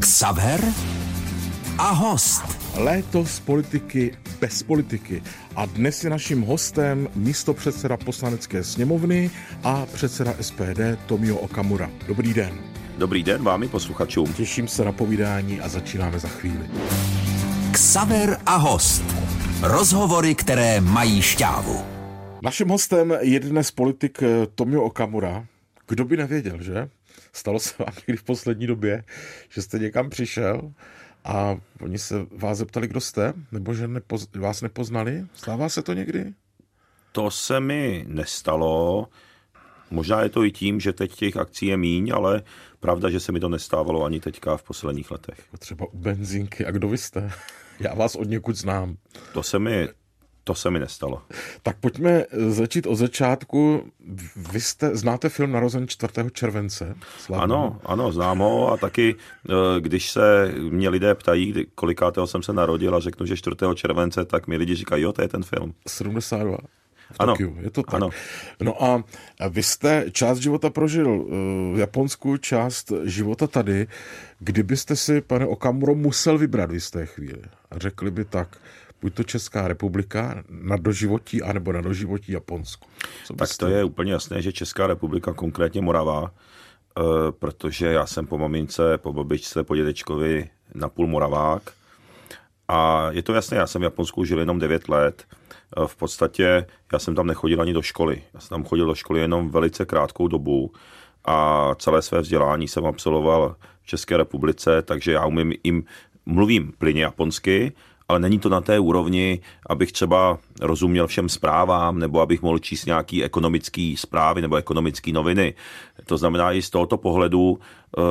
Xaver a host. Léto z politiky bez politiky. A dnes je naším hostem místo předseda poslanecké sněmovny a předseda SPD Tomio Okamura. Dobrý den. Dobrý den vám i posluchačům. Těším se na povídání a začínáme za chvíli. Xaver a host. Rozhovory, které mají šťávu. Naším hostem je dnes politik Tomio Okamura. Kdo by nevěděl, že? Stalo se vám někdy v poslední době, že jste někam přišel a oni se vás zeptali, kdo jste, nebo že nepoz, vás nepoznali? Stává se to někdy? To se mi nestalo. Možná je to i tím, že teď těch akcí je míň, ale pravda, že se mi to nestávalo ani teďka v posledních letech. Třeba u benzínky. A kdo vy jste? Já vás od někud znám. To se mi to se mi nestalo. Tak pojďme začít od začátku. Vy jste, znáte film Narozen 4. července? Slavný. Ano, ano, znám ho a taky, eh, když se mě lidé ptají, kolikátého jsem se narodil a řeknu, že 4. července, tak mi lidi říkají, jo, to je ten film. 72. V ano, Tokiu. Je to tak. Ano. No a vy jste část života prožil v Japonsku, část života tady. Kdybyste si, pane Okamuro, musel vybrat v jisté chvíli a řekli by tak, buď to Česká republika na doživotí, anebo na doživotí Japonsku. Co tak to je úplně jasné, že Česká republika, konkrétně Morava, eh, protože já jsem po mamince, po babičce, po dědečkovi napůl Moravák. A je to jasné, já jsem v Japonsku žil jenom 9 let. Eh, v podstatě já jsem tam nechodil ani do školy. Já jsem tam chodil do školy jenom velice krátkou dobu a celé své vzdělání jsem absolvoval v České republice, takže já umím jim, mluvím plyně japonsky, ale není to na té úrovni, abych třeba rozuměl všem zprávám, nebo abych mohl číst nějaký ekonomický zprávy nebo ekonomické noviny. To znamená i z tohoto pohledu, eh,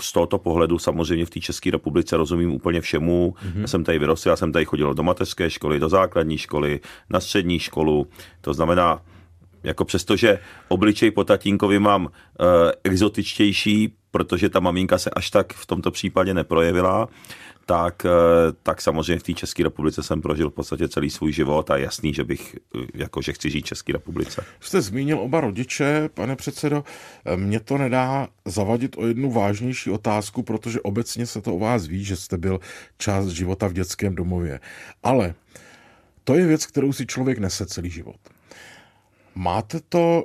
z tohoto pohledu samozřejmě v té České republice rozumím úplně všemu. Mm-hmm. Já jsem tady vyrostl, já jsem tady chodil do mateřské školy, do základní školy, na střední školu. To znamená, jako přesto, že obličej po tatínkovi mám uh, exotičtější, protože ta maminka se až tak v tomto případě neprojevila, tak, eh, tak samozřejmě v té České republice jsem prožil v podstatě celý svůj život a jasný, že bych, eh, jako že chci žít v České republice. Jste zmínil oba rodiče, pane předsedo, eh, mě to nedá zavadit o jednu vážnější otázku, protože obecně se to o vás ví, že jste byl část života v dětském domově. Ale to je věc, kterou si člověk nese celý život. Máte to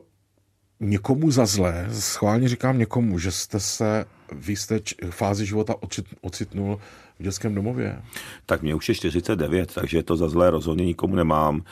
někomu za zlé, schválně říkám někomu, že jste se v jisté fázi života ocitnul v dětském domově? Tak mě už je 49, takže to za zlé rozhodně nikomu nemám.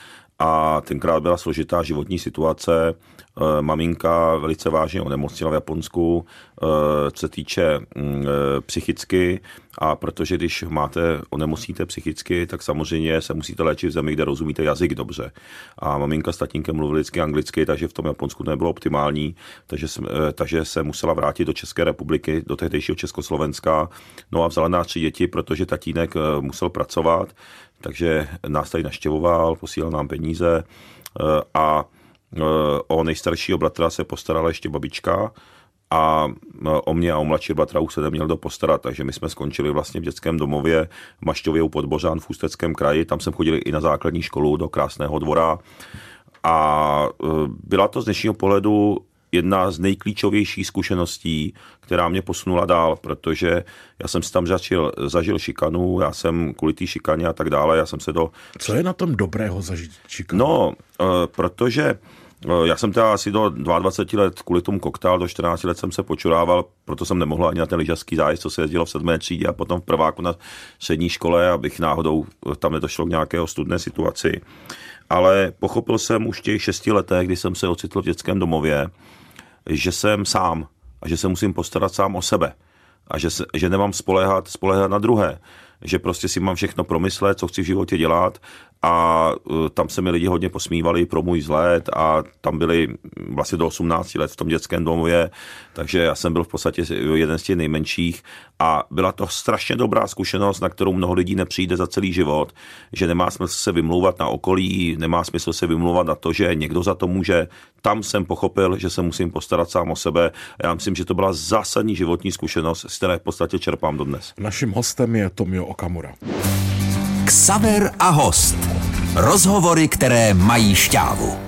A tenkrát byla složitá životní situace. Eh, maminka velice vážně onemocnila v Japonsku, eh, co se týče mm, eh, psychicky. A protože když máte, onemocníte psychicky, tak samozřejmě se musíte léčit v zemi, kde rozumíte jazyk dobře. A maminka s tatínkem mluvili vždycky anglicky, takže v tom Japonsku to nebylo optimální, takže, takže se musela vrátit do České republiky, do tehdejšího Československa. No a vzala nás tři děti, protože tatínek musel pracovat, takže nás tady naštěvoval, posílal nám peníze a o nejstaršího bratra se postarala ještě babička, a o mě a o mladší bratra už se neměl do postarat, takže my jsme skončili vlastně v dětském domově v Mašťově u Podbořán v Ústeckém kraji, tam jsem chodili i na základní školu do Krásného dvora. A byla to z dnešního pohledu jedna z nejklíčovějších zkušeností, která mě posunula dál, protože já jsem si tam zažil, zažil šikanu, já jsem kvůli té šikaně a tak dále, já jsem se do... Co je na tom dobrého zažít šikanu? No, e, protože Eh, já jsem teda asi do 22 let kvůli tomu koktál, do 14 let jsem se počurával, proto jsem nemohl ani na ten lyžařský zájezd, co se jezdilo v sedmé třídě a potom v prváku na střední škole, abych náhodou eh, tam nedošlo k nějaké studné situaci. Ale pochopil jsem už těch šesti letech, kdy jsem se ocitl v dětském domově, že jsem sám a že se musím postarat sám o sebe a že, se, že nemám spolehat, spolehat na druhé že prostě si mám všechno promyslet, co chci v životě dělat a uh, tam se mi lidi hodně posmívali pro můj vzhled a tam byli vlastně do 18 let v tom dětském domově, takže já jsem byl v podstatě jeden z těch nejmenších a byla to strašně dobrá zkušenost, na kterou mnoho lidí nepřijde za celý život, že nemá smysl se vymlouvat na okolí, nemá smysl se vymlouvat na to, že někdo za to může. Tam jsem pochopil, že se musím postarat sám o sebe. Já myslím, že to byla zásadní životní zkušenost, z které v podstatě čerpám dodnes. Naším hostem je Tomio Okamura. Ksaver a host. Rozhovory, které mají šťávu.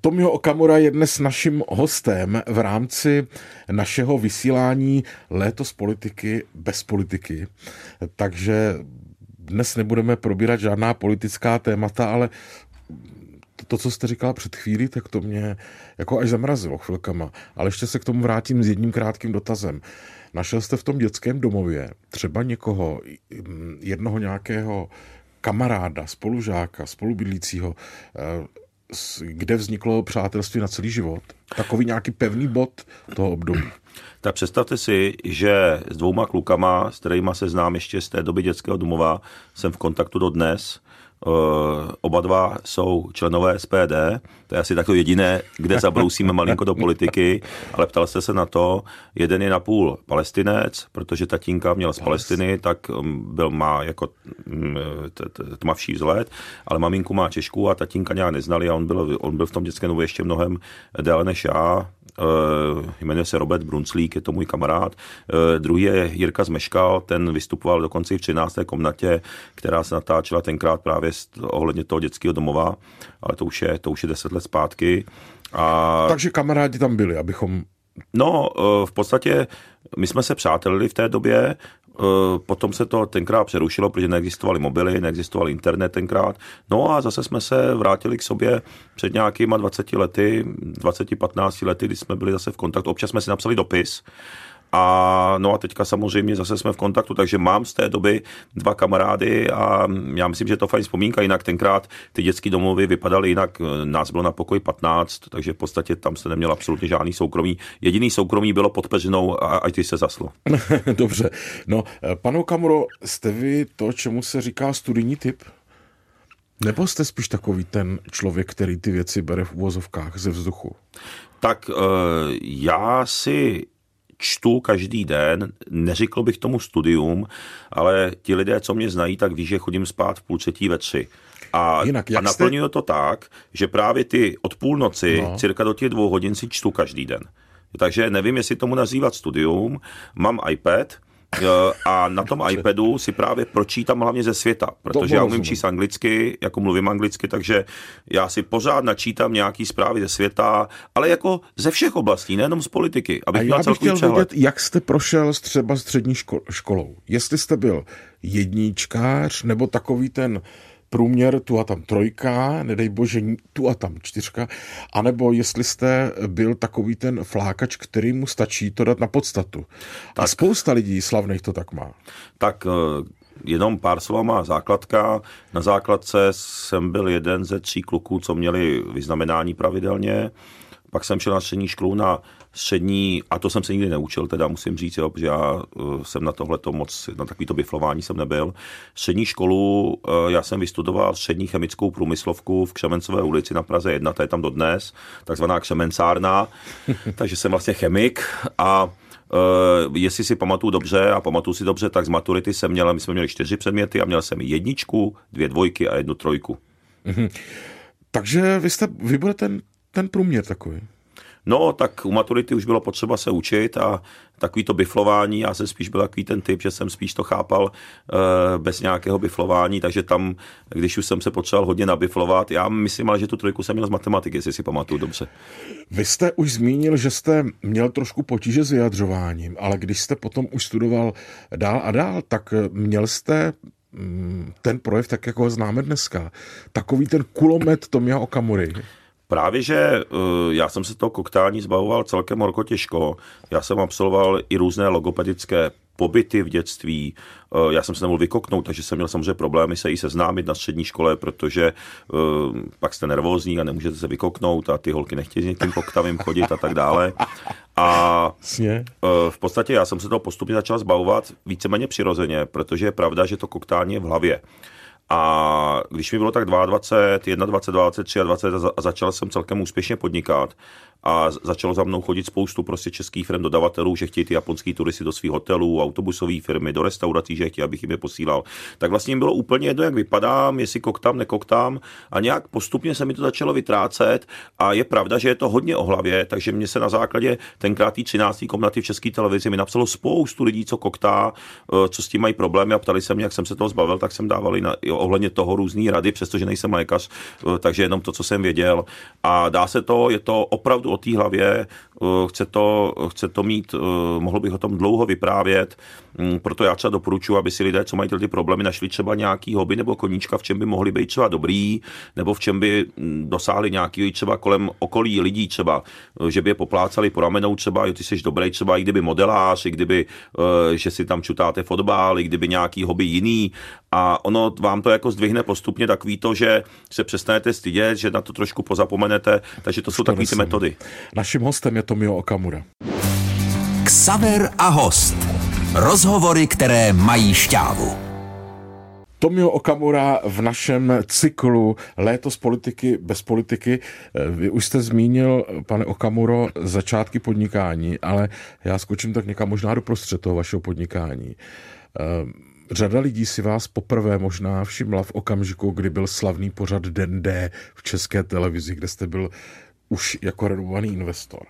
Tomio Okamura je dnes naším hostem v rámci našeho vysílání Léto z politiky bez politiky. Takže dnes nebudeme probírat žádná politická témata, ale to, co jste říkala před chvílí, tak to mě jako až zamrazilo chvilkama. Ale ještě se k tomu vrátím s jedním krátkým dotazem. Našel jste v tom dětském domově třeba někoho, jednoho nějakého kamaráda, spolužáka, spolubydlícího, eh, kde vzniklo přátelství na celý život? Takový nějaký pevný bod toho období. Tak představte si, že s dvouma klukama, s kterými se znám ještě z té doby dětského domova, jsem v kontaktu do dnes. Eh, oba dva jsou členové SPD, to je asi takto jediné, kde zabrousíme malinko do politiky, ale ptal jste se na to, jeden je napůl palestinec, protože tatínka měl z Palestiny, tak mm, byl, má jako mm, tmavší vzhled, ale maminku má Češku a tatínka nějak neznali a on byl, on byl v tom dětském dobu ještě mnohem déle než já, jmenuje se Robert Brunclík, je to můj kamarád. Eh, druhý je Jirka Zmeškal, ten vystupoval dokonce i v 13. komnatě, která se natáčela tenkrát právě ohledně toho dětského domova, ale to už je, to už je 10 let zpátky. A... Takže kamarádi tam byli, abychom No, eh, v podstatě my jsme se přátelili v té době, Eh, potom se to tenkrát přerušilo, protože neexistovaly mobily, neexistoval internet tenkrát. No a zase jsme se vrátili k sobě před nějakýma 20 lety, 20-15 lety, kdy jsme byli zase v kontaktu. Občas jsme si napsali dopis a no a teďka samozřejmě zase jsme v kontaktu, takže mám z té doby dva kamarády a já myslím, že je to fajn vzpomínka. Jinak tenkrát ty dětské domovy vypadaly jinak, nás bylo na pokoj 15, takže v podstatě tam se neměl absolutně žádný soukromí. Jediný soukromí bylo pod peřinou a, a ty se zaslo. Dobře. No, panu Kamuro, jste vy to, čemu se říká studijní typ? Nebo jste spíš takový ten člověk, který ty věci bere v uvozovkách ze vzduchu? Tak uh, já si čtu každý den, neřekl bych tomu studium, ale ti lidé, co mě znají, tak ví, že chodím spát v půl třetí ve tři. A, Jinak, a naplňuji jste... to tak, že právě ty od půlnoci, no. cirka do těch dvou hodin si čtu každý den. Takže nevím, jestli tomu nazývat studium. Mám iPad, a na tom iPadu si právě pročítám hlavně ze světa, protože já umím číst anglicky, jako mluvím anglicky, takže já si pořád načítám nějaký zprávy ze světa, ale jako ze všech oblastí, nejenom z politiky. Abych a já bych chtěl přehled. vědět, jak jste prošel třeba střední školou. Jestli jste byl jedničkář, nebo takový ten průměr tu a tam trojka, nedej bože tu a tam čtyřka, anebo jestli jste byl takový ten flákač, který mu stačí to dát na podstatu. Tak, a spousta lidí slavných to tak má. Tak eh, jenom pár má základka. Na základce jsem byl jeden ze tří kluků, co měli vyznamenání pravidelně. Pak jsem šel na střední školu na střední, a to jsem se nikdy neučil, teda musím říct, jo, protože já uh, jsem na tohle moc, na takovýto biflování jsem nebyl. Střední školu, uh, já jsem vystudoval střední chemickou průmyslovku v Křemencové ulici na Praze 1, to je tam dodnes, takzvaná křemencárna, takže jsem vlastně chemik a Uh, jestli si pamatuju dobře a pamatuju si dobře, tak z maturity jsem měl, my jsme měli čtyři předměty a měl jsem jedničku, dvě dvojky a jednu trojku. Mm-hmm. Takže vy, jste, vy budete ten, průměr takový. No, tak u maturity už bylo potřeba se učit a takový to biflování, já jsem spíš byl takový ten typ, že jsem spíš to chápal uh, bez nějakého biflování, takže tam, když už jsem se potřeboval hodně nabiflovat, já myslím ale, že tu trojku jsem měl z matematiky, jestli si pamatuju dobře. Vy jste už zmínil, že jste měl trošku potíže s vyjadřováním, ale když jste potom už studoval dál a dál, tak měl jste mm, ten projev, tak jako ho známe dneska. Takový ten kulomet Tomia Okamury. Právě, že eh, já jsem se toho koktání zbavoval celkem horko těžko. Já jsem absolvoval i různé logopedické pobyty v dětství. Eh, já jsem se nemohl vykoknout, takže jsem měl samozřejmě problémy se i seznámit na střední škole, protože eh, pak jste nervózní a nemůžete se vykoknout a ty holky nechtějí s někým koktavým chodit a tak dále. A v podstatě já jsem se toho postupně začal zbavovat víceméně přirozeně, protože je pravda, že to koktání je v hlavě. A když mi bylo tak 22, 21, 22, 23 a začal jsem celkem úspěšně podnikat, a začalo za mnou chodit spoustu prostě českých firm dodavatelů, že chtějí ty japonský turisty do svých hotelů, autobusové firmy, do restaurací, že chtějí, abych jim je posílal. Tak vlastně jim bylo úplně jedno, jak vypadám, jestli koktám, nekoktám a nějak postupně se mi to začalo vytrácet a je pravda, že je to hodně o hlavě, takže mě se na základě tenkrát tý 13. komnaty v české televizi mi napsalo spoustu lidí, co koktá, eh, co s tím mají problémy a ptali se mě, jak jsem se toho zbavil, tak jsem dával i, na, ohledně toho různý rady, přestože nejsem lékař, eh, takže jenom to, co jsem věděl. A dá se to, je to opravdu o té hlavě, Eh, chce to, chce to mít, eh, mohl bych o tom dlouho vyprávět, mm, proto já třeba doporučuji, aby si lidé, co mají ty problémy, našli třeba nějaký hobby nebo koníčka, v čem by mohli být třeba dobrý, nebo v čem by mm, dosáhli nějaký třeba kolem okolí lidí třeba, že by je poplácali po ramenou třeba, jo, ty jsi dobrý třeba, i kdyby modelář, i kdyby, že si tam čutáte fotbal, i kdyby nějaký hobby jiný a ono vám to jako zdvihne postupně takový to, že se přestanete stydět, že na to trošku pozapomenete, takže to jsou takové ty metody. Naším hostem je Tomio Okamura. Ksaver a host. Rozhovory, které mají šťávu. Tomio Okamura v našem cyklu Léto z politiky bez politiky. Vy už jste zmínil, pane Okamuro, začátky podnikání, ale já skočím tak někam možná do prostřed toho vašeho podnikání. Ehm, řada lidí si vás poprvé možná všimla v okamžiku, kdy byl slavný pořad Den D v české televizi, kde jste byl už jako renovovaný investor.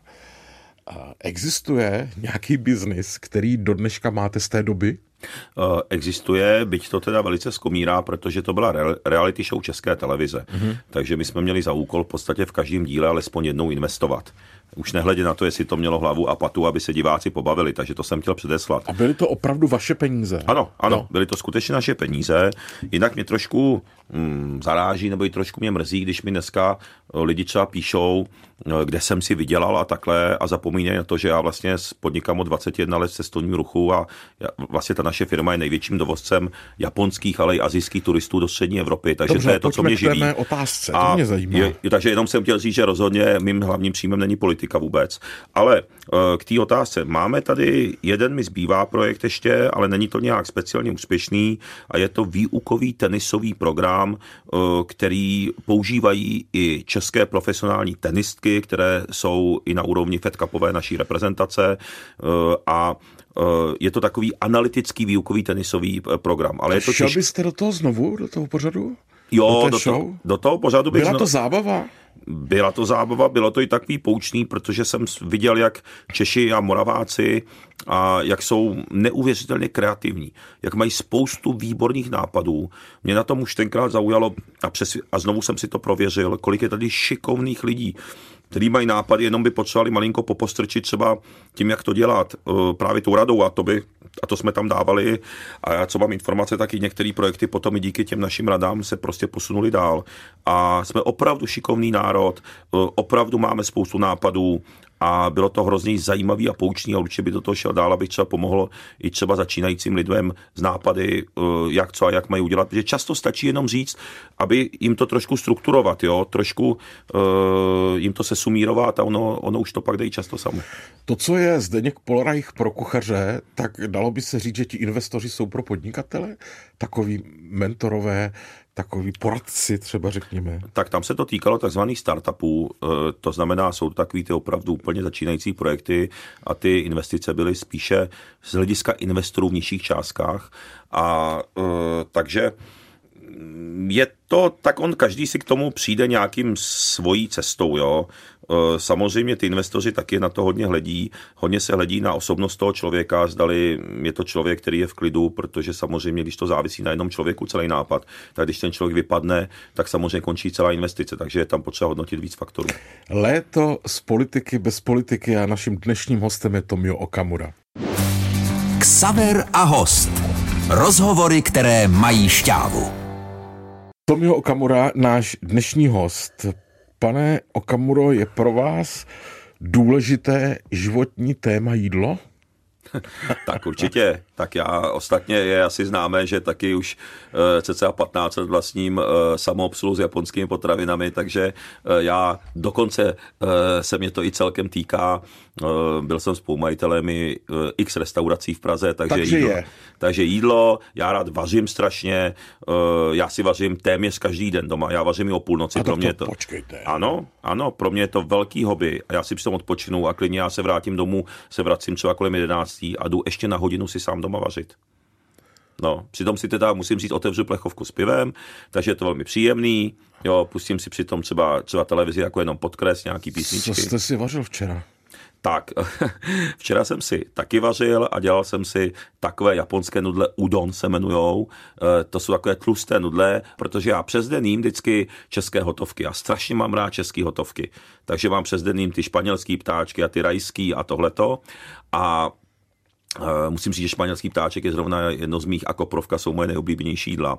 Existuje nějaký biznis, který do dneška máte z té doby? Eh, existuje, byť to teda velice skomírá, protože to byla reality show České televize. Mm-hmm. Takže my jsme měli za úkol v podstatě v každém díle alespoň jednou investovat. Už nehledě na to, jestli to mělo hlavu a patu, aby se diváci pobavili, takže to jsem chtěl předeslat. A byly to opravdu vaše peníze? Ano, ano, no. byly to skutečně naše peníze. Jinak mě trošku mm, zaráží, nebo i trošku mě mrzí, když mi dneska eh, lidi třeba píšou, eh, kde jsem si vydělal a takhle a zapomínají na to, že já vlastně podnikám od 21 let v cestovním ruchu a já, vlastně ta naše firma je největším dovozcem japonských, ale i azijských turistů do střední Evropy, takže Dobře, to je to, co mě živí. otázce, a to mě zajímá. Je, takže jenom jsem chtěl říct, že rozhodně mým hlavním příjmem není politika vůbec. Ale eh, k té otázce. Máme tady jeden, mi zbývá projekt ještě, ale není to nějak speciálně úspěšný a je to výukový tenisový program, eh, který používají i české profesionální tenistky, které jsou i na úrovni Fed Cupové naší reprezentace eh, a je to takový analytický výukový tenisový program. Ale je to Šel těž... byste do toho znovu, do toho pořadu? Jo, do, do, to, do toho pořadu bych... Byla to zábava? Byla to zábava, bylo to i takový poučný, protože jsem viděl, jak Češi a Moraváci a jak jsou neuvěřitelně kreativní, jak mají spoustu výborných nápadů. Mě na tom už tenkrát zaujalo a, přes, a znovu jsem si to prověřil, kolik je tady šikovných lidí, který mají nápady, jenom by potřebovali malinko popostrčit třeba tím, jak to dělat, eh, právě tou radou a to by a to jsme tam dávali. A já co mám informace, tak i některé projekty potom i díky těm našim radám se prostě posunuli dál. A jsme opravdu šikovný národ, eh, opravdu máme spoustu nápadů a bylo to hrozně zajímavý a poučný a určitě by do toho šel dál, abych třeba pomohl i třeba začínajícím lidem z nápady, eh, jak co a jak mají udělat, protože často stačí jenom říct, aby jim to trošku strukturovat, jo, trošku uh, jim to se sumírovat a ono, ono už to pak dají často samo. To, co je Zdeněk Polreich pro kuchaře, tak dalo by se říct, že ti investoři jsou pro podnikatele, takový mentorové, takový poradci třeba řekněme? Tak tam se to týkalo takzvaných startupů, eh, to znamená, jsou to takový ty opravdu úplně začínající projekty a ty investice byly spíše z hlediska investorů v nižších částkách a eh, takže je to, tak on každý si k tomu přijde nějakým svojí cestou, jo. E, samozřejmě ty investoři taky na to hodně hledí, hodně se hledí na osobnost toho člověka, zdali je to člověk, který je v klidu, protože samozřejmě, když to závisí na jednom člověku celý nápad, tak když ten člověk vypadne, tak samozřejmě končí celá investice, takže je tam potřeba hodnotit víc faktorů. Léto z politiky bez politiky a naším dnešním hostem je Tomio Okamura. Ksaver a host. Rozhovory, které mají šťávu. Tomio Okamura, náš dnešní host. Pane Okamuro, je pro vás důležité životní téma jídlo? tak určitě. Tak já ostatně je asi známé, že taky už uh, cca 15 let vlastním uh, samoobsluhu s japonskými potravinami, takže uh, já dokonce uh, se mě to i celkem týká. Uh, byl jsem spoumajitelem i uh, x restaurací v Praze, takže, takže jídlo, je. takže jídlo, já rád vařím strašně, uh, já si vařím téměř každý den doma, já vařím i o půlnoci. A pro mě to, to, počkejte. Ano, ano, pro mě je to velký hobby a já si přitom odpočinu a klidně já se vrátím domů, se vracím třeba kolem 11 a jdu ještě na hodinu si sám doma vařit. No, přitom si teda musím říct, otevřu plechovku s pivem, takže je to velmi příjemný. Jo, pustím si přitom třeba, třeba televizi jako jenom podkres, nějaký písničky. Co jste si vařil včera? Tak, včera jsem si taky vařil a dělal jsem si takové japonské nudle udon se jmenujou. E, to jsou takové tlusté nudle, protože já přes den jím vždycky české hotovky. Já strašně mám rád české hotovky. Takže mám přes den jím ty španělský ptáčky a ty rajský a tohleto. A musím říct, že španělský ptáček je zrovna jedno z mých a koprovka jsou moje nejoblíbenější jídla.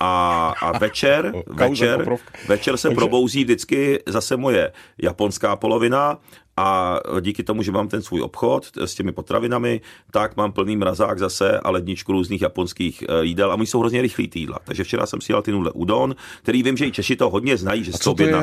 A, a večer, večer, večer se probouzí vždycky zase moje japonská polovina a díky tomu, že mám ten svůj obchod s těmi potravinami, tak mám plný mrazák zase a ledničku různých japonských eh, jídel a my jsou hrozně rychlý ty jídla. Takže včera jsem si dal ty nudle udon, který vím, že i Češi to hodně znají, že a co to, je,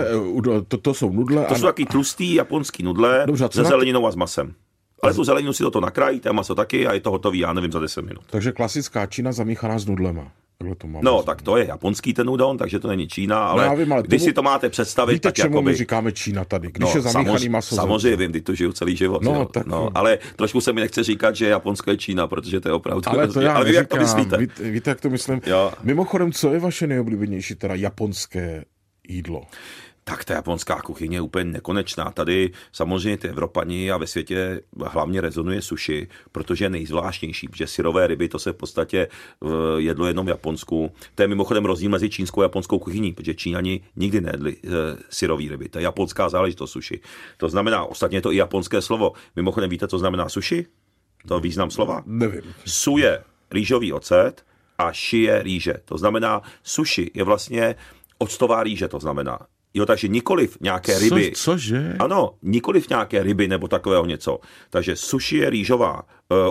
to, to jsou nudle? To a... jsou taky tlustý japonský nudle Dobře, se zeleninou a s masem. Ale tu zeleninu si toto nakrájíte, maso taky a je to hotový, já nevím, za 10 minut. Takže klasická Čína zamíchaná s nudlema. Takhle to mám no, tak to je japonský ten udon, takže to není Čína, ale, no, vím, ale když tomu... si to máte představit, Víte, tak čemu jakoby... my říkáme Čína tady, když no, je zamíchaný samozřejmě, maso. Samozřejmě vím, ty to žiju celý život. No, tak... no, ale trošku se mi nechce říkat, že Japonsko je Čína, protože to je opravdu Ale to já ale vy, jak to myslíte? Víte, víte, jak to myslím? Jo. Mimochodem, co je vaše nejoblíbenější teda japonské jídlo? Tak ta japonská kuchyně je úplně nekonečná. Tady samozřejmě ty Evropani a ve světě hlavně rezonuje sushi, protože je nejzvláštnější, protože syrové ryby to se v podstatě eh, jedlo jenom v Japonsku. To je mimochodem rozdíl mezi čínskou a japonskou kuchyní, protože Číňani nikdy nejedli e, syrové ryby. To je japonská záležitost sushi. To znamená, ostatně je to i japonské slovo. Mimochodem víte, co znamená sushi? To význam slova? Nevím. Su je rýžový ocet a shi je rýže. To znamená, sushi je vlastně octová rýže, to znamená. Jo, takže nikoliv nějaké ryby. Co, cože? Ano, nikoliv nějaké ryby nebo takového něco. Takže sushi je rýžová,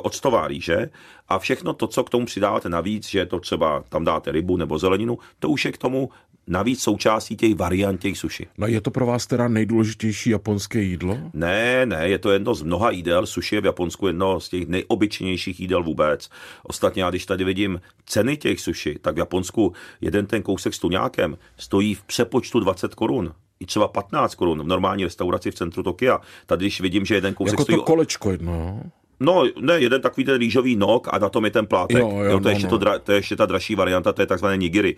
octová rýže a všechno to, co k tomu přidáváte navíc, že to třeba tam dáte rybu nebo zeleninu, to už je k tomu navíc součástí těch variant těch suši. No je to pro vás teda nejdůležitější japonské jídlo? Ne, ne, je to jedno z mnoha jídel. Suši je v Japonsku jedno z těch nejobyčejnějších jídel vůbec. Ostatně, já když tady vidím ceny těch suši, tak v Japonsku jeden ten kousek s tuňákem stojí v přepočtu 20 korun i třeba 15 korun v normální restauraci v centru Tokia. Tady, když vidím, že jeden kousek jako stojí... to kolečko jedno, No, ne, jeden takový ten rýžový nok a na tom je ten plátek. Jo, jo, jo, to, je no, ještě no. to, dra, to je ještě ta dražší varianta, to je takzvané nigiri.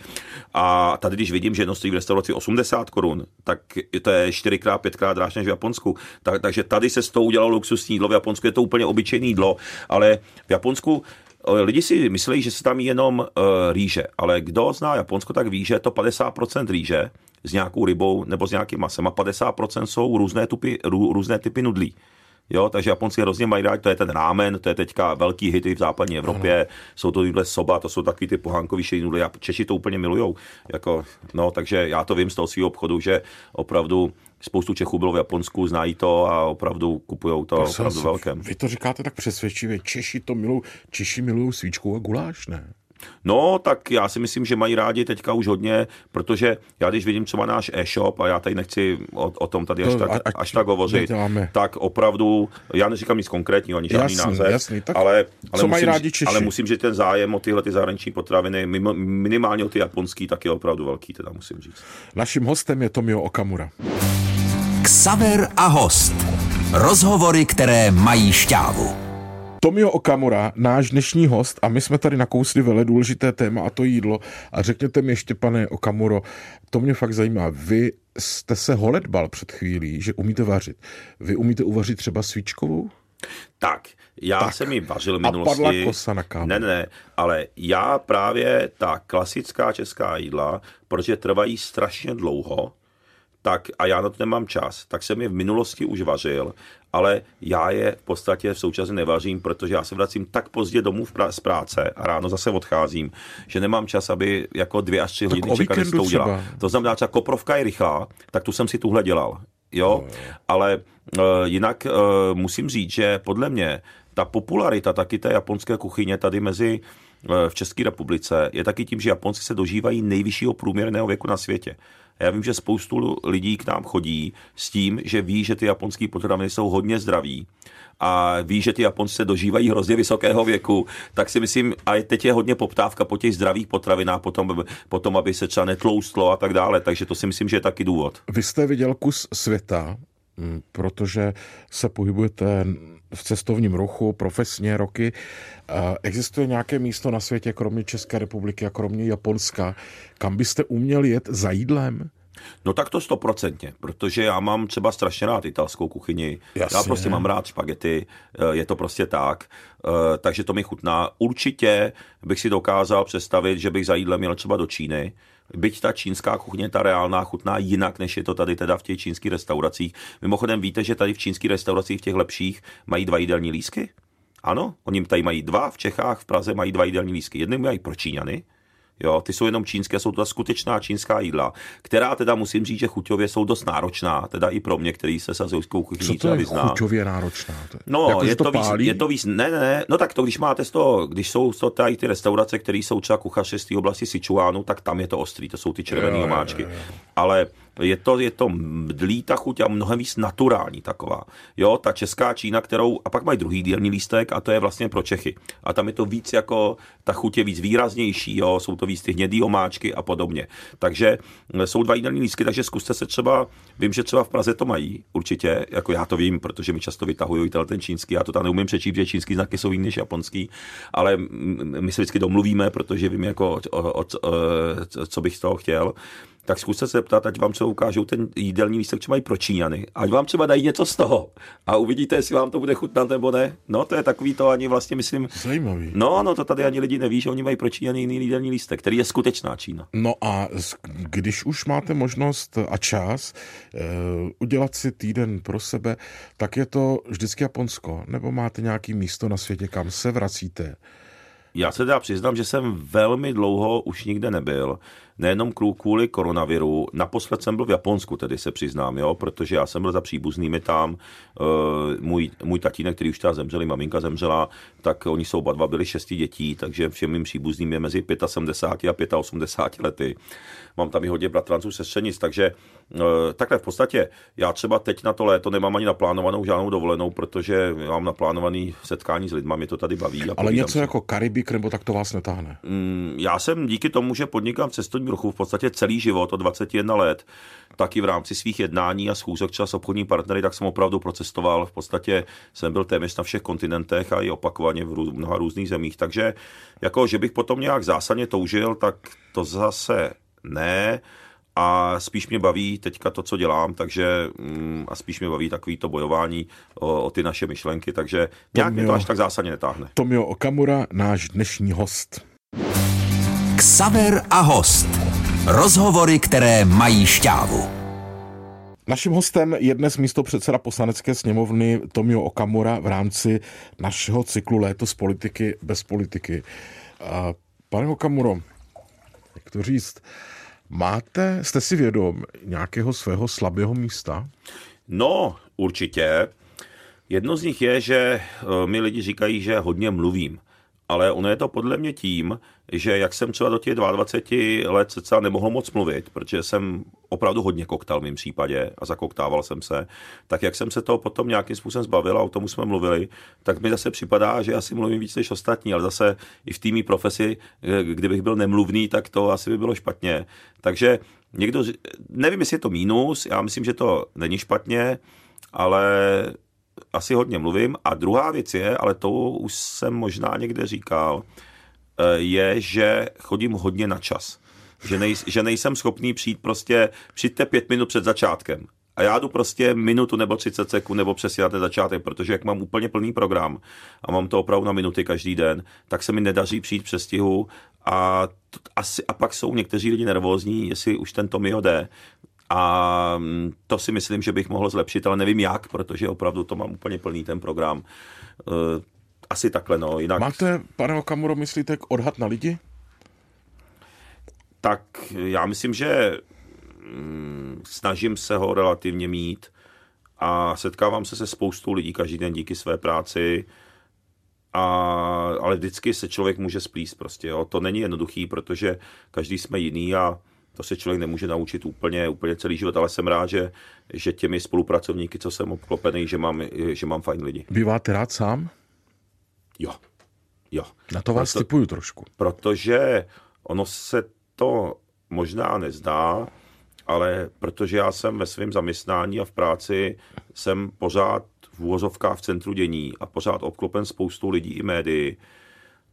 A tady, když vidím, že jedno stojí v restauraci 80 korun, tak to je 4x, 5x dráž než v Japonsku. Tak, takže tady se s tou udělalo luxusní jídlo, v Japonsku je to úplně obyčejné jídlo, ale v Japonsku Lidi si myslí, že se tam jenom uh, rýže, ale kdo zná Japonsko, tak ví, že je to 50% rýže s nějakou rybou nebo s nějakým masem a 50% jsou různé, tupy, rů, různé typy nudlí. Jo, takže Japonci hrozně mají rád, to je ten rámen, to je teďka velký hity v západní Evropě, ano. jsou to jídle soba, to jsou takový ty pohánkový šedý Češi to úplně milujou. Jako, no, takže já to vím z toho svého obchodu, že opravdu spoustu Čechů bylo v Japonsku, znají to a opravdu kupují to Prosím, opravdu velkém. Vy to říkáte tak přesvědčivě, Češi to milují, Češi milují svíčku a guláš, ne? No, tak já si myslím, že mají rádi teďka už hodně, protože já když vidím, co má náš e-shop, a já tady nechci o, o tom tady až, to, tak, až tak hovořit, neděláme. tak opravdu, já neříkám nic konkrétního, ani žádný jasný, název, jasný, tak ale, ale, co musím, mají rádi Češi? ale musím říct, ten zájem o tyhle ty zahraniční potraviny, minimálně o ty japonský, tak je opravdu velký, teda musím říct. Naším hostem je Tomio Okamura. Ksaver a host. Rozhovory, které mají šťávu. Tomio Okamura, náš dnešní host, a my jsme tady nakousli vele důležité téma a to jídlo. A řekněte mi ještě, pane Okamuro, to mě fakt zajímá. Vy jste se holedbal před chvílí, že umíte vařit. Vy umíte uvařit třeba svíčkovou? Tak, já tak. jsem ji vařil v minulosti. A padla kosa na kávu. Ne, ne, ale já právě ta klasická česká jídla, protože trvají strašně dlouho, tak a já na to nemám čas, tak jsem je v minulosti už vařil, ale já je v podstatě v současně nevařím, protože já se vracím tak pozdě domů v z práce a ráno zase odcházím, že nemám čas, aby jako dvě až tři hodiny čekali, to udělal. To znamená, třeba koprovka je rychlá, tak tu jsem si tuhle dělal. Jo, no, ale uh, jinak uh, musím říct, že podle mě ta popularita taky té japonské kuchyně tady mezi v České republice je taky tím, že Japonci se dožívají nejvyššího průměrného věku na světě. A já vím, že spoustu lidí k nám chodí s tím, že ví, že ty japonské potraviny jsou hodně zdraví a ví, že ty Japonci se dožívají hrozně vysokého věku, tak si myslím, a teď je hodně poptávka po těch zdravých potravinách, potom, potom aby se třeba netloustlo a tak dále, takže to si myslím, že je taky důvod. Vy jste viděl kus světa, protože se pohybujete v cestovním ruchu profesně roky. Existuje nějaké místo na světě, kromě České republiky a kromě Japonska, kam byste uměl jet za jídlem? No tak to stoprocentně, protože já mám třeba strašně rád italskou kuchyni. Jasně. Já prostě mám rád špagety, eh, je to prostě tak, eh, takže to mi chutná. Určitě bych si dokázal představit, že bych za jídlem měl třeba do Číny, byť ta čínská kuchyně, ta reálná, chutná jinak, než je to tady teda v těch čínských restauracích. Mimochodem víte, že tady v čínských restauracích, v těch lepších, mají dva jídelní lísky? Ano, oni tady mají dva, v Čechách, v Praze mají dva jídelní lísky. Jedny mají pro Číňany, Jo, ty jsou jenom čínské, jsou to skutečná čínská jídla, která teda musím říct, že chuťově jsou dost náročná, teda i pro mě, který se s azijskou kuchyní Co to je vyzná. chuťově náročná? To je, No, jako, je, to víc, je to víc, ne, ne, ne, no tak to, když máte z toho, když jsou to tady ty restaurace, které jsou třeba kuchaři z té oblasti Sichuanu, tak tam je to ostrý, to jsou ty červené Jo, jo, omáčky. jo, jo. Ale je to, je to mdlý ta chuť a mnohem víc naturální taková. Jo, ta česká Čína, kterou, a pak mají druhý dílní lístek a to je vlastně pro Čechy. A tam je to víc jako, ta chuť je víc výraznější, jo, jsou to víc ty hnědý omáčky a podobně. Takže mm, jsou dva jídelní lístky, takže zkuste se třeba, vím, že třeba v Praze to mají, určitě, jako já to vím, protože mi často vytahují ten čínský, já to tam neumím přečíst, že čínský znaky jsou jiný než japonský, ale my se vždycky domluvíme, protože vím, jako, o, o, o, co bych z toho chtěl tak zkuste se zeptat, ať vám třeba ukážou ten jídelní lístek, co mají pro Číňany. Ať vám třeba dají něco z toho. A uvidíte, jestli vám to bude chutnat nebo ne. No, to je takový to ani vlastně myslím. Zajímavý. No, no, to tady ani lidi neví, že oni mají pro Číňany jiný jídelní lístek, který je skutečná Čína. No a když už máte možnost a čas uh, udělat si týden pro sebe, tak je to vždycky Japonsko? Nebo máte nějaký místo na světě, kam se vracíte? Já se teda přiznám, že jsem velmi dlouho už nikde nebyl. Nejenom kvů- kvůli koronaviru. Naposled jsem byl v Japonsku, tedy se přiznám, jo, protože já jsem byl za příbuznými tam. Eh, Můj, můj tatínek, který už teda zemřel, maminka zemřela, tak oni jsou oba dva byli šesti dětí, takže všem mým příbuzným je mezi 75 a 85 lety. Mám tam i hodně bratranců, sestřenic, takže takhle v podstatě já třeba teď na to léto nemám ani naplánovanou žádnou dovolenou, protože mám naplánovaný setkání s lidmi, mě to tady baví. A Ale něco si. jako Karibik, nebo tak to vás netáhne? Mm, Já jsem díky tomu, že podnikám v cestovním ruchu v podstatě celý život od 21 let, taky v rámci svých jednání a schůzek třeba s obchodní partnery, tak jsem opravdu procestoval. V podstatě jsem byl téměř na všech kontinentech a i opakovaně v rů- mnoha různých zemích. Takže jako, že bych potom nějak zásadně toužil, tak to zase ne. A spíš mě baví teďka to, co dělám, takže mm, a spíš mě baví takový to bojování o, o ty naše myšlenky, takže nějak mě to až tak zásadně netáhne. Tomio Okamura, náš dnešní host. Ksaver a host. Rozhovory, které mají šťávu. Naším hostem je dnes místo předseda poslanecké sněmovny Tomio Okamura v rámci našeho cyklu Léto z politiky bez politiky. A pane Okamuro, jak to říct, máte, jste si vědom nějakého svého slabého místa? No, určitě. Jedno z nich je, že eh, mi lidi říkají, že hodně mluvím. Ale ono je to podle mě tím, že jak jsem třeba do těch 22 let cca nemohl moc mluvit, protože jsem opravdu hodně koktal v mém případě a zakoktával jsem se, tak jak jsem se toho potom nějakým způsobem zbavil a o tom jsme mluvili, tak mi zase připadá, že asi mluvím víc než ostatní, ale zase i v té profesi, eh, kdybych byl nemluvný, tak to asi by bylo špatně. Takže někdo, nevím, jestli je to mínus, já myslím, že to není špatně, ale asi hodně mluvím. A druhá věc je, ale to už jsem možná někde říkal, je, že chodím hodně na čas. Že, nej, že nejsem schopný přijít prostě, přijďte pět minut před začátkem. A já jdu prostě minutu nebo 30 sekund nebo přesně na ten začátek, protože jak mám úplně plný program a mám to opravdu na minuty každý den, tak se mi nedaří přijít přes stihu a, asi, a pak jsou někteří lidi nervózní, jestli už ten Tomio jde. A mm, to si myslím, že bych mohl zlepšit, ale nevím jak, protože opravdu to mám úplně plný ten program. Asi takhle, no. Jinak, Máte, pane Okamuro, myslíte odhad na lidi? tak já myslím, že mm, snažím se ho relativně mít a setkávám se se spoustou lidí každý den díky své práci, a, ale vždycky se člověk může splíst prostě, jo. To není jednoduchý, protože každý jsme jiný a to se člověk nemůže naučit úplně, úplně celý život, ale jsem rád, že, že těmi spolupracovníky, co jsem obklopený, že mám, že mám fajn lidi. Býváte rád sám? Jo. Jo. Na to vás Proto- typuju trošku. protože ono se to možná nezdá, ale protože já jsem ve svém zaměstnání a v práci jsem pořád v úvozovkách v centru dění a pořád obklopen spoustou lidí i médií,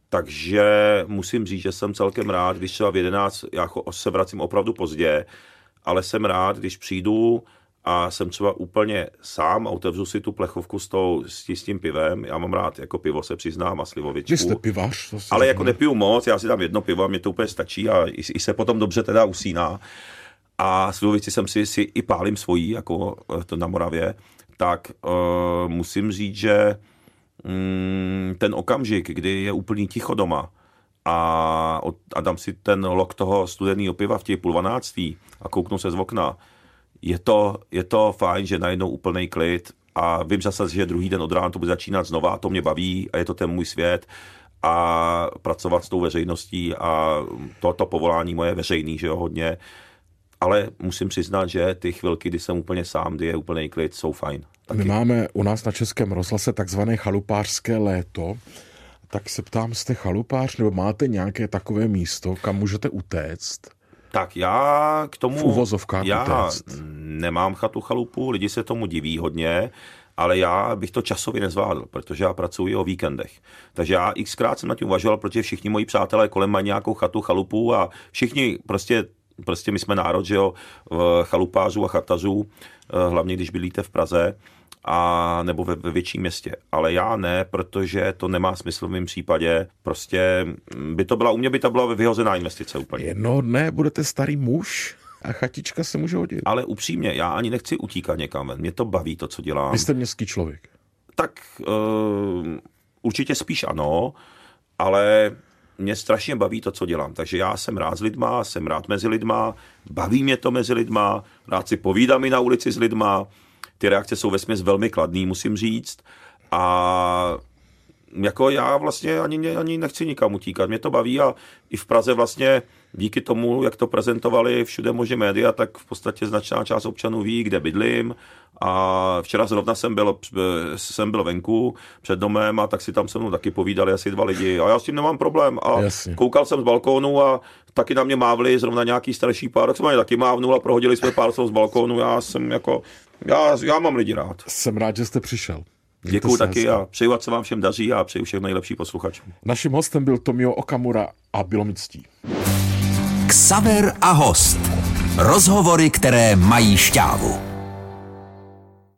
takže musím říct, že jsem celkem rád, když třeba v 11 já se vracím opravdu pozdě ale jsem rád, když přijdu a jsem třeba úplně sám a otevřu si tu plechovku s, tou, s, tí- s tím pivem. Já mám rád jako pivo, se přiznám, a slivovičku. Vy jste pivař? to Ale jako nepiju moc, já si dám jedno pivo a mě to úplně stačí a i, i se potom dobře teda usíná. A slivovici jsem si, si i pálím svojí, jako eh, to na Moravě, tak uh, musím říct, že mm, ten okamžik, kdy je úplný ticho doma a, a dám si ten lok toho studeného piva v těch půl dvanáctý a kouknu se z okna, je to, je to fajn, že najednou úplný klid a vím zase, že druhý den od rána to bude začínat znova a to mě baví a je to ten můj svět a pracovat s tou veřejností a to, to povolání moje veřejný, že jo, hodně. Ale musím přiznat, že ty chvilky, kdy jsem úplně sám, kdy je úplný klid, jsou fajn. Taky. My máme u nás na Českém rozhlase takzvané chalupářské léto. Tak se ptám, jste chalupář nebo máte nějaké takové místo, kam můžete utéct? Tak já k tomu... V uvozovkách Já utéct. nemám chatu chalupu, lidi se tomu diví hodně, ale já bych to časově nezvládl, protože já pracuji o víkendech. Takže já xkrát jsem na tím uvažoval, protože všichni moji přátelé kolem mají nějakou chatu chalupu a všichni prostě Prostě my jsme národ, že jo, chalupářů a chatařů, eh, hlavně když bydlíte v Praze a nebo ve, ve větším městě. Ale já ne, protože to nemá smysl v mém případě. Prostě mm, by to byla, u mě by to byla vyhozená investice úplně. Jednoho dne budete starý muž a chatička se může hodit. Ale upřímně, já ani nechci utíkat někam ven. Mě to baví, to, co dělám. Vy jste městský člověk. Tak uh, určitě spíš ano, ale mě strašně baví to, co dělám. Takže já jsem rád s lidma, jsem rád mezi lidma, baví mě to mezi lidma, rád si povídám i na ulici s lidma. Ty reakce jsou vesměs velmi kladný, musím říct. A jako já vlastně ani, ani nechci nikam utíkat. Mě to baví a i v Praze vlastně díky tomu, jak to prezentovali všude možně média, tak v podstatě značná část občanů ví, kde bydlím. A včera zrovna jsem byl, jsem byl venku před domem a tak si tam se mnou taky povídali asi dva lidi. A já s tím nemám problém. A Jasně. koukal jsem z balkónu a taky na mě mávli zrovna nějaký starší pár, tak jsem na ně taky mávnul a prohodili jsme pár slov z balkónu. Já jsem jako, já, já mám lidi rád. Jsem rád, že jste přišel. Se taky a přeju, ať se vám všem daří a přeju všem nejlepší posluchačům. Naším hostem byl Tomio Okamura a bylo mi ctí. Ksaver a host. Rozhovory, které mají šťávu.